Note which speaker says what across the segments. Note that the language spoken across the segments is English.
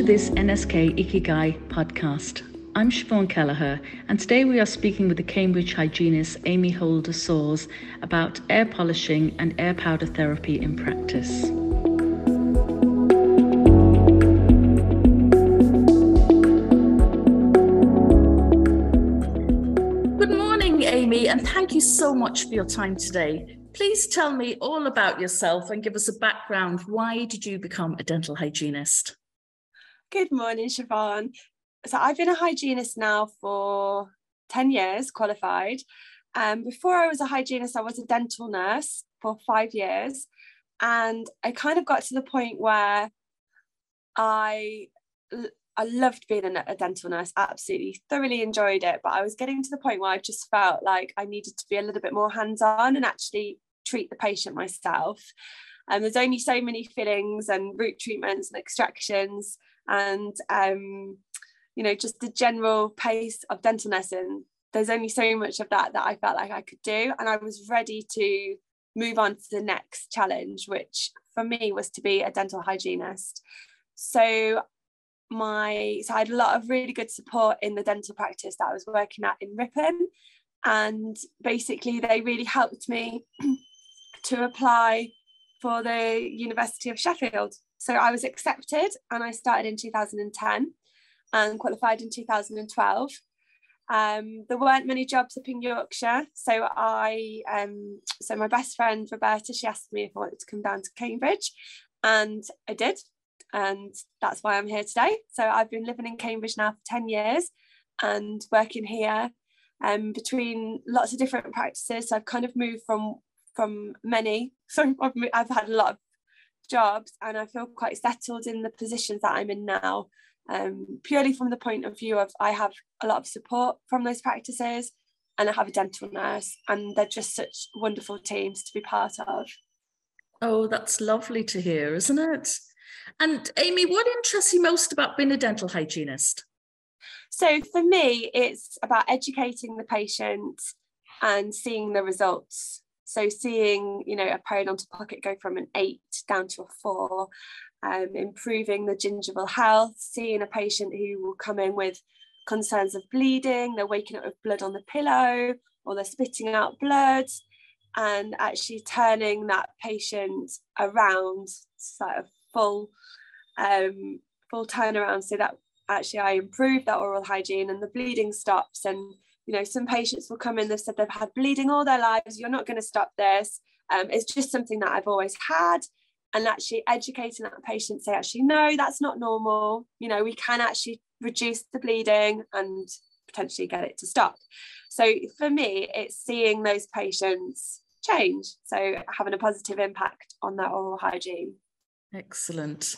Speaker 1: to this NSK Ikigai podcast. I'm Siobhan Kelleher, and today we are speaking with the Cambridge hygienist Amie Holder-Soares about air polishing and air powder therapy in practice. Good morning, Amie, and thank you so much for your time today. Please tell me all about yourself and give us a background. Why did you become a dental hygienist?
Speaker 2: Good morning, Siobhan. So I've been a hygienist now for 10 years, qualified. Um, before I was a hygienist, I was a dental nurse for five years. And I kind of got to the point where I I loved being a, a, dental nurse, absolutely thoroughly enjoyed it. But I was getting to the point where I just felt like I needed to be a little bit more hands on and actually treat the patient myself. And there's only so many fillings and root treatments and extractions and, um, you know, just the general pace of dental nursing. There's only so much of that that I felt like I could do. And I was ready to move on to the next challenge, which for me was to be a dental hygienist. So my so I had a lot of really good support in the dental practice that I was working at in Ripon and basically they really helped me to apply for the University of Sheffield so I was accepted and I started in 2010 and qualified in 2012 um, there weren't many jobs up in Yorkshire so I um, so my best friend Roberta she asked me if I wanted to come down to Cambridge and I did and that's why I'm here today. So I've been living in Cambridge now for 10 years and working here um, between lots of different practices. So I've kind of moved from from many. So I've, I've had a lot of jobs and I feel quite settled in the positions that I'm in now. Um, purely from the point of view of I have a lot of support from those practices and I have a dental nurse and they're just such wonderful teams to be part of.
Speaker 1: Oh, that's lovely to hear, isn't it? And Amie, what interests you most about being a dental hygienist?
Speaker 2: So for me, it's about educating the patient and seeing the results. So seeing, you know, a periodontal pocket go from an eight down to a four, um, improving the gingival health, seeing a patient who will come in with concerns of bleeding, they're waking up with blood on the pillow, or they're spitting out blood, and actually turning that patient around sort of full um, full turnaround so that actually I improve that oral hygiene and the bleeding stops and you know some patients will come in they've said they've had bleeding all their lives you're not going to stop this. Um, it's just something that I've always had and actually educating that patient say actually no that's not normal. You know we can actually reduce the bleeding and potentially get it to stop. So for me it's seeing those patients change so having a positive impact on their oral hygiene.
Speaker 1: Excellent.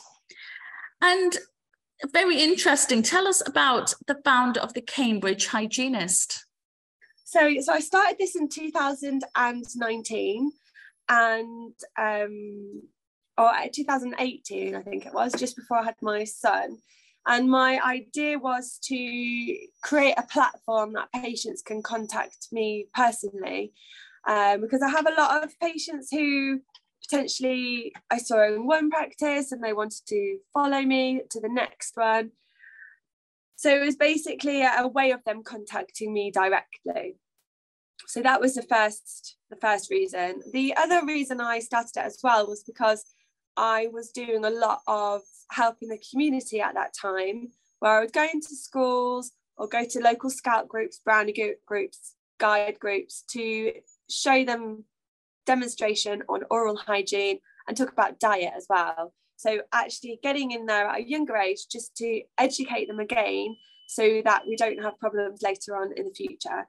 Speaker 1: And very interesting. Tell us about the founder of the Cambridge Hygienist.
Speaker 2: So, so I started this in 2019 and um, or 2018, I think it was, just before I had my son. And my idea was to create a platform that patients can contact me personally. Um, because I have a lot of patients who potentially I saw in one practice and they wanted to follow me to the next one. So it was basically a, way of them contacting me directly. So that was the first the first reason. The other reason I started it as well was because I was doing a lot of helping the community at that time, where I would go into schools or go to local scout groups, brownie groups, guide groups to show them demonstration on oral hygiene and talk about diet as well. So actually getting in there at a younger age just to educate them again so that we don't have problems later on in the future.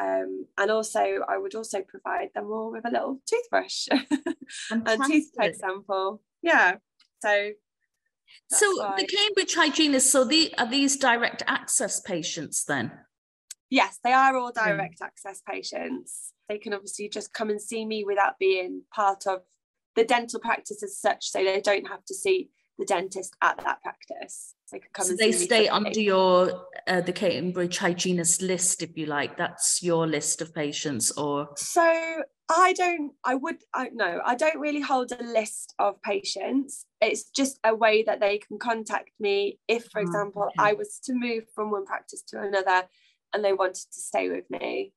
Speaker 2: Um, and also I would also provide them all with a little toothbrush and toothpaste sample. Yeah. So
Speaker 1: so why. the Cambridge hygienists, so the are these direct access patients then?
Speaker 2: Yes, they are all direct mm. access patients. They can obviously just come and see me without being part of the dental practice as such so they don't have to see the dentist at that practice. They can come
Speaker 1: so they stay under your uh, the cambridge hygienist list if you like. That's your list of patients or?
Speaker 2: So i don't i would i no i don't really hold a list of patients. It's just a way that they can contact me. If for oh, example okay. i was to move from one practice to another and they wanted to stay with me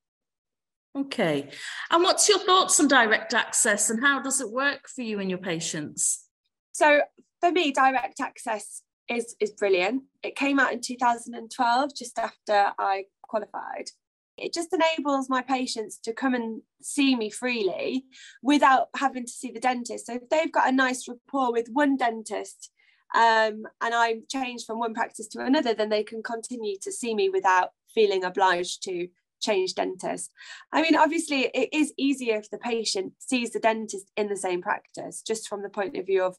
Speaker 1: okay and what's your thoughts on direct access and how does it work for you and your patients
Speaker 2: so for me, direct access is is brilliant. It came out in 2012, just after I qualified. It just enables my patients to come and see me freely without having to see the dentist. So if they've got a nice rapport with one dentist um, and I'm changed from one practice to another, then they can continue to see me without feeling obliged to change dentist. I mean, obviously, it is easier if the patient sees the dentist in the same practice, just from the point of view of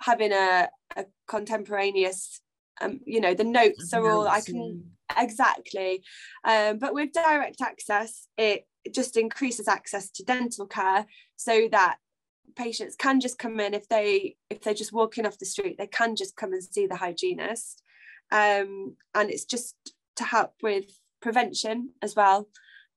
Speaker 2: having a, a contemporaneous um, you know the notes are all i can exactly. Um, but with direct access it just increases access to dental care so that patients can just come in if they if they're just walking off the street they can just come and see the hygienist. Um, and it's just to help with prevention as well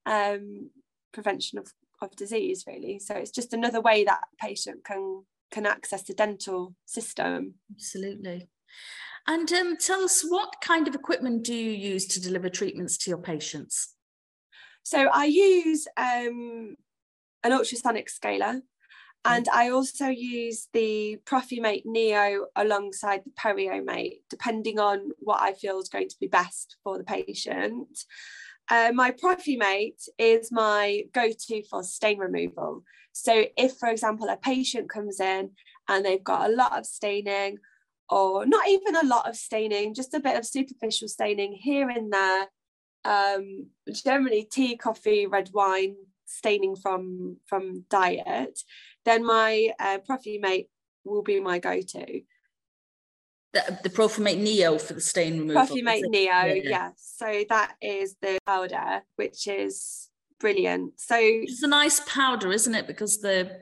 Speaker 2: um, prevention of, of disease really so it's just another way that patient can can access the dental system.
Speaker 1: Absolutely. And um, tell us what kind of equipment do you use to deliver treatments to your patients?
Speaker 2: So I use um, an ultrasonic scaler and I also use the Prophy-Mate Neo alongside the Periomate, depending on what I feel is going to be best for the patient. Uh, my Prophy-Mate is my go-to for stain removal. So if, for example, a patient comes in and they've got a lot of staining or not even a lot of staining, just a bit of superficial staining here and there, um, generally tea, coffee, red wine, staining from, from diet, then my uh, Prophy-Mate will be my go-to.
Speaker 1: The, the Prophy-Mate Neo for the stain removal.
Speaker 2: Prophy-Mate Neo, yeah. yeah. So that is the powder, which is brilliant. So
Speaker 1: it's a nice powder, isn't it? Because the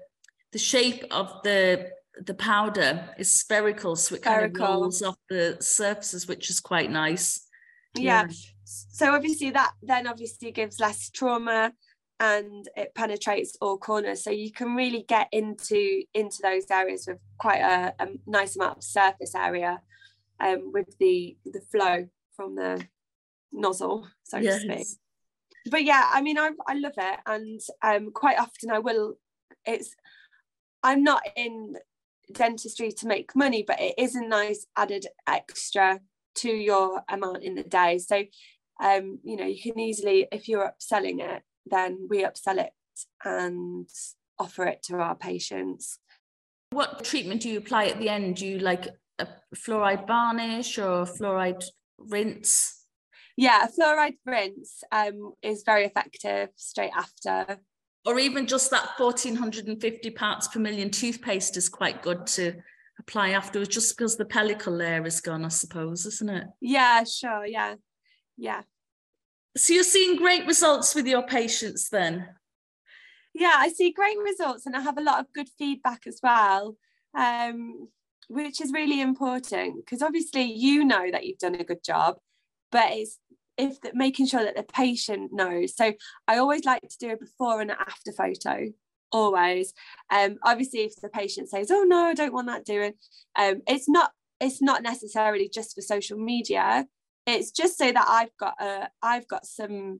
Speaker 1: the shape of the the powder is spherical, so it spherical. kind of rolls off the surfaces, which is quite nice.
Speaker 2: Yeah. yeah. So obviously that then obviously gives less trauma and it penetrates all corners. So you can really get into into those areas with quite a, a nice amount of surface area um, with the the flow from the nozzle so yes. to speak. But yeah i mean I, I love it and um, quite often i will it's i'm not in dentistry to make money but it is a nice added extra to your amount in the day. So um, you know you can easily if you're upselling it then we upsell it and offer it to our patients
Speaker 1: what treatment do you apply at the end do you like a fluoride varnish or fluoride rinse
Speaker 2: yeah, a fluoride rinse um, is very effective straight after.
Speaker 1: Or even just that 1450 parts per million toothpaste is quite good to apply afterwards, just because the pellicle layer is gone, I suppose, isn't it?
Speaker 2: Yeah, sure. Yeah. Yeah.
Speaker 1: So you're seeing great results with your patients then?
Speaker 2: Yeah, I see great results and I have a lot of good feedback as well. Um, which is really important because obviously you know that you've done a good job but it's if the, making sure that the patient knows. So I always like to do a before and after photo always um obviously if the patient says oh no i don't want that doing um it's not it's not necessarily just for social media it's just so that i've got a i've got some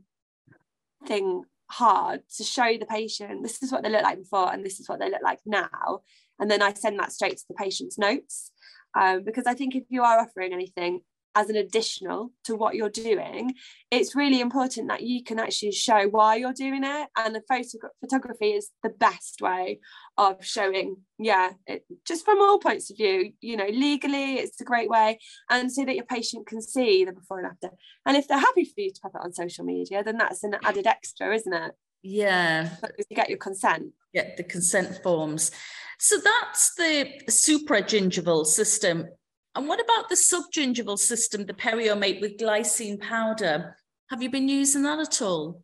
Speaker 2: thing hard to show the patient this is what they look like before and this is what they look like now. And then i send that straight to the patient's notes. Um, because i think if you are offering anything as an additional to what you're doing, it's really important that you can actually show why you're doing it. And the photo- photography is the best way of showing, yeah, it, just from all points of view, you know, legally, it's a great way. And so that your patient can see the before and after. And if they're happy for you to pop it on social media, then that's an added extra, isn't it?
Speaker 1: Yeah.
Speaker 2: You get your consent.
Speaker 1: Get the consent forms. So that's the supragingival system and what about the subgingival system, the Periomate with glycine powder? Have you been using that at all?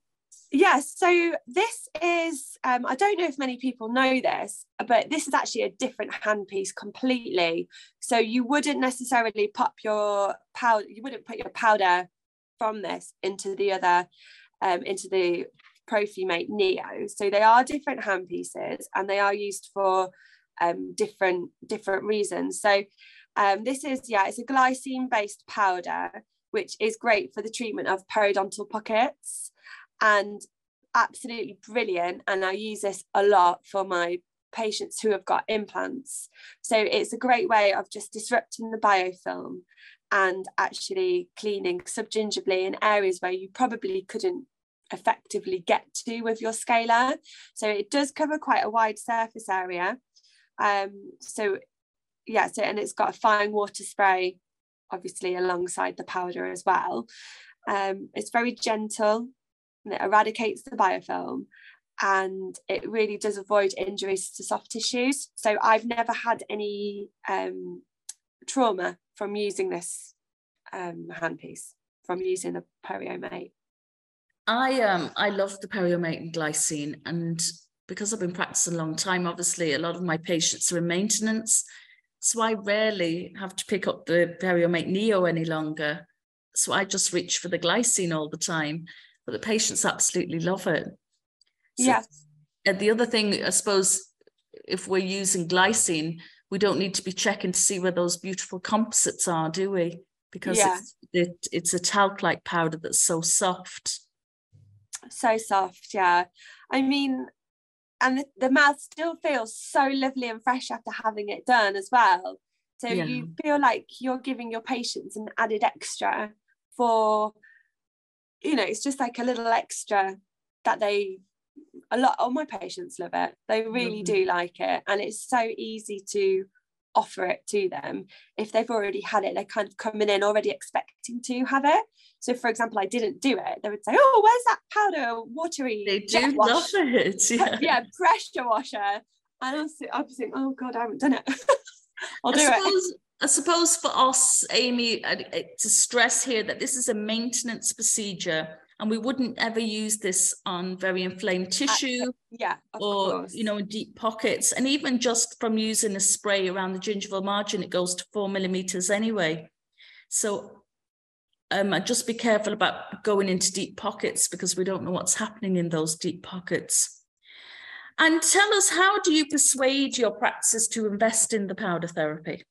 Speaker 2: Yes, so this is, um, I don't know if many people know this, but this is actually a different handpiece completely. So you wouldn't necessarily pop your powder, you wouldn't put your powder from this into the other, um, into the Prophy-Mate Neo. So they are different handpieces and they are used for um, different, different reasons. So um, this is, yeah, it's a glycine based powder, which is great for the treatment of periodontal pockets and absolutely brilliant. And I use this a lot for my patients who have got implants. So it's a great way of just disrupting the biofilm and actually cleaning subgingivally in areas where you probably couldn't effectively get to with your scaler. So it does cover quite a wide surface area. Um, so yeah, so and it's got a fine water spray, obviously alongside the powder as well. Um, it's very gentle and it eradicates the biofilm and it really does avoid injuries to soft tissues. So I've never had any um, trauma from using this um, handpiece, from using the Periomate.
Speaker 1: I um I love the Periomate and glycine and because I've been practicing a long time, obviously a lot of my patients are in maintenance. So I rarely have to pick up the Periomate Neo any longer. So I just reach for the glycine all the time but the patients absolutely love it.
Speaker 2: So, yeah.
Speaker 1: And the other thing, I suppose, if we're using glycine, we don't need to be checking to see where those beautiful composites are, do we? Because yeah. it's, it, it's a talc-like powder that's so soft.
Speaker 2: So soft, yeah. I mean, and the, the mouth still feels so lovely and fresh after having it done as well. So yeah. you feel like you're giving your patients an added extra for you know it's just like a little extra that they a lot all my patients love it they really mm-hmm. do like it and it's so easy to offer it to them if they've already had it. They're kind of coming in already expecting to have it. So for example I didn't do it. They would say oh where's that powder? Watery
Speaker 1: they do love it
Speaker 2: yeah. yeah pressure washer. And I was, I was thinking oh god I haven't done it. I'll I do suppose, it
Speaker 1: I suppose for us, Amie, to stress here that this is a maintenance procedure and we wouldn't ever use this on very inflamed tissue uh,
Speaker 2: yeah
Speaker 1: or
Speaker 2: course.
Speaker 1: you know in deep pockets. And even just from using a spray around the gingival margin it goes to four millimeters anyway. So um, just be careful about going into deep pockets because we don't know what's happening in those deep pockets. And tell us how do you persuade your practices to invest in the powder therapy?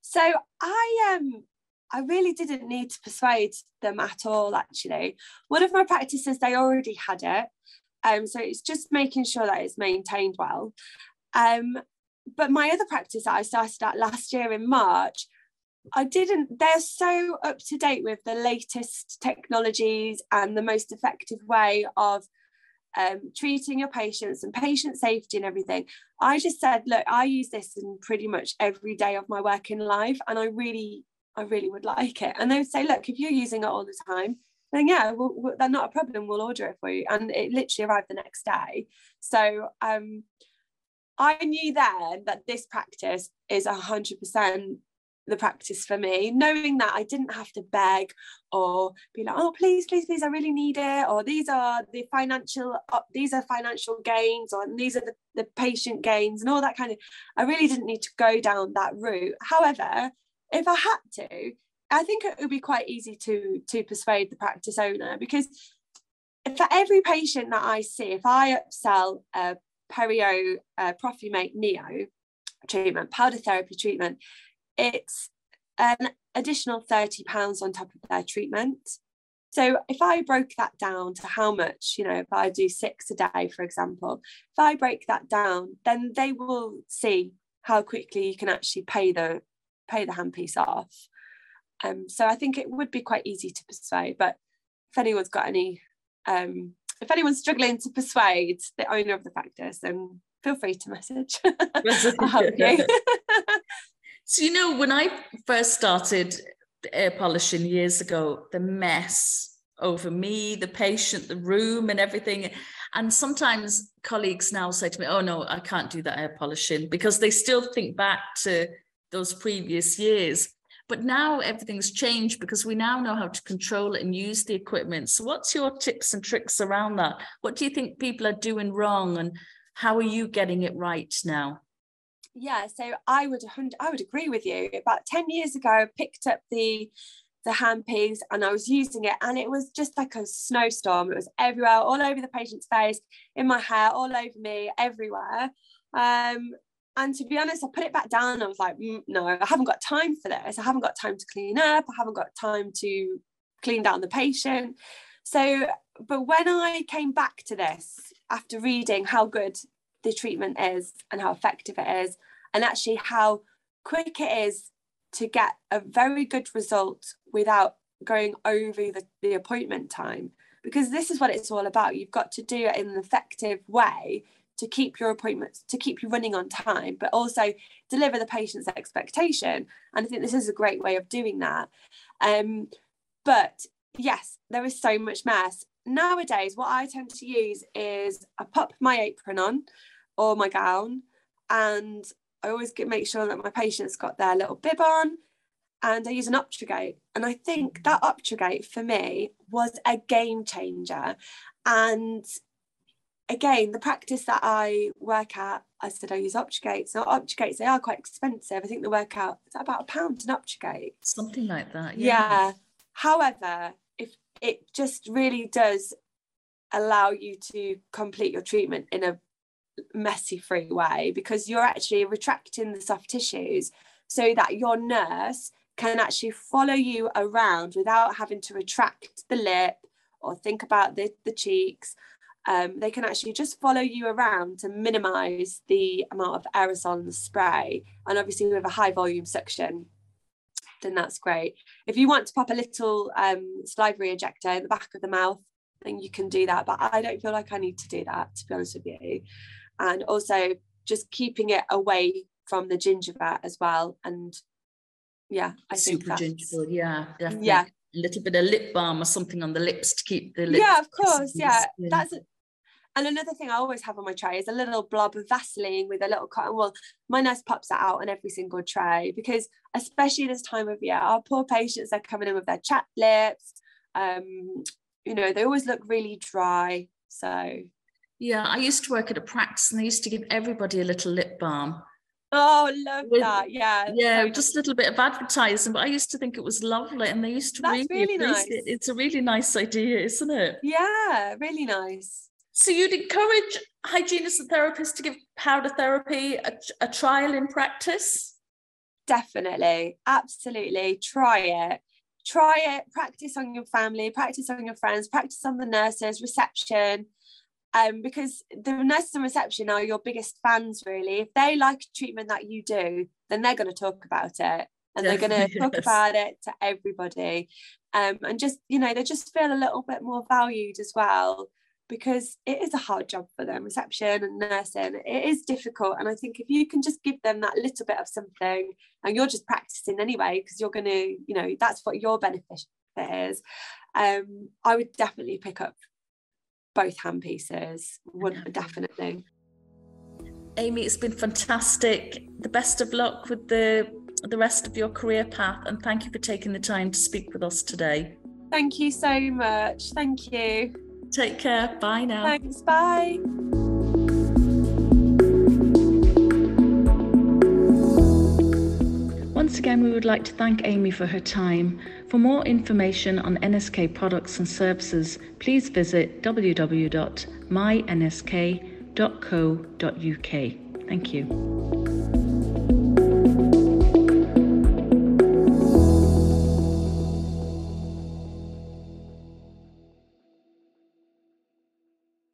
Speaker 2: So I um I really didn't need to persuade them at all, actually. One of my practices, they already had it. Um, so it's just making sure that it's maintained well. Um, but my other practice that I started at last year in March, I didn't, they're so up to date with the latest technologies and the most effective way of um, treating your patients and patient safety and everything. I just said, look, I use this in pretty much every day of my working life, and I really, I really would like it. And they would say, look, if you're using it all the time, then yeah, we'll, we'll, that's not a problem. We'll order it for you, and it literally arrived the next day. So um, I knew then that this practice is hundred percent the practice for me, knowing that I didn't have to beg or be like, oh, please, please, please, I really need it, or these are the financial, uh, these are financial gains, or these are the, the patient gains, and all that kind of. I really didn't need to go down that route. However, if I had to, I think it would be quite easy to to persuade the practice owner because for every patient that I see, if I upsell a Perio uh, Prophy-Mate Neo treatment, powder therapy treatment, it's an additional 30 pounds on top of their treatment. So if i broke that down to how much you know if i do six a day for example if i break that down then they will see how quickly you can actually pay the pay the handpiece off. Um, so i think it would be quite easy to persuade but if anyone's got any um, if anyone's struggling to persuade the owner of the practice then feel free to message. I'll help you.
Speaker 1: So, you know, when I first started air polishing years ago, the mess over me, the patient, the room, and everything. And sometimes colleagues now say to me, Oh, no, I can't do that air polishing because they still think back to those previous years. But now everything's changed because we now know how to control and use the equipment. So, what's your tips and tricks around that? What do you think people are doing wrong, and how are you getting it right now?
Speaker 2: Yeah, so I would I would agree with you. About ten years ago, I picked up the the handpiece and I was using it and it was just like a snowstorm. It was everywhere, all over the patient's face, in my hair, all over me, everywhere. Um, and to be honest, I put it back down. I was like, mm, no, I haven't got time for this. I haven't got time to clean up. I haven't got time to clean down the patient. So, but when I came back to this after reading how good the treatment is and how effective it is, and actually how quick it is to get a very good result without going over the, the appointment time, because this is what it's all about. You've got to do it in an effective way to keep your appointments to keep you running on time but also deliver the patient's expectation and i think this is a great way of doing that um, but yes there is so much mess nowadays what i tend to use is i pop my apron on or my gown and i always get, make sure that my patient's got their little bib on and I use an OptraGate. And I think that OptraGate for me was a game changer. And again, the practice that I work at, I said I use OptraGates. Now, OptraGates, they are quite expensive. I think the workout is about a pound an OptraGate.
Speaker 1: Something like that.
Speaker 2: Yeah. yeah. However, if it just really does allow you to complete your treatment in a messy free way because you're actually retracting the soft tissues so that your nurse can actually follow you around without having to retract the lip or think about the, the cheeks um, they can actually just follow you around to minimize the amount of aerosol in the spray. And obviously, with a high volume suction, then that's great. If you want to pop a little um, salivary ejector in the back of the mouth, then you can do that. But I don't feel like I need to do that, to be honest with you. And also, just keeping it away from the gingiva as well. And yeah, I
Speaker 1: super
Speaker 2: think
Speaker 1: gingival. Yeah, definitely. Yeah. A little bit of lip balm or something on the lips to keep the lips.
Speaker 2: Yeah, of course. Yeah, that's and another thing I always have on my tray is a little blob of Vaseline with a little cotton wool. My nurse pops that out on every single tray because, especially this time of year, our poor patients are coming in with their chapped lips. Um, you know, they always look really dry. So,
Speaker 1: yeah, I used to work at a practice and they used to give everybody a little lip balm.
Speaker 2: Oh, love with, that. Yeah.
Speaker 1: Yeah, so just a little bit of advertising, but I used to think it was lovely and they used to really, really nice. it. It's a really nice idea, isn't it?
Speaker 2: Yeah, really nice.
Speaker 1: So you'd encourage hygienists and therapists to give powder therapy a, a trial in practice?
Speaker 2: Definitely, absolutely. Try it. Try it. Practice on your family, practice on your friends, practice on the nurses, reception. Um, because the nurses and reception are your biggest fans, really. If they like treatment that you do, then they're going to talk about it and they're going to yes. talk about it to everybody. Um, and just, you know, they just feel a little bit more valued as well because it is a hard job for them reception and nursing it is difficult and i think if you can just give them that little bit of something and you're just practicing anyway because you're going to you know that's what your benefit is um i would definitely pick up both hand pieces definitely.
Speaker 1: Amie it's been fantastic. The best of luck with the the rest of your career path and thank you for taking the time to speak with us today.
Speaker 2: Thank you so much. Thank you
Speaker 1: Take care. Bye now.
Speaker 2: Thanks. Bye.
Speaker 1: Once again, we would like to thank Amie for her time. For more information on NSK products and services, please visit www.mynsk.co.uk. Thank you.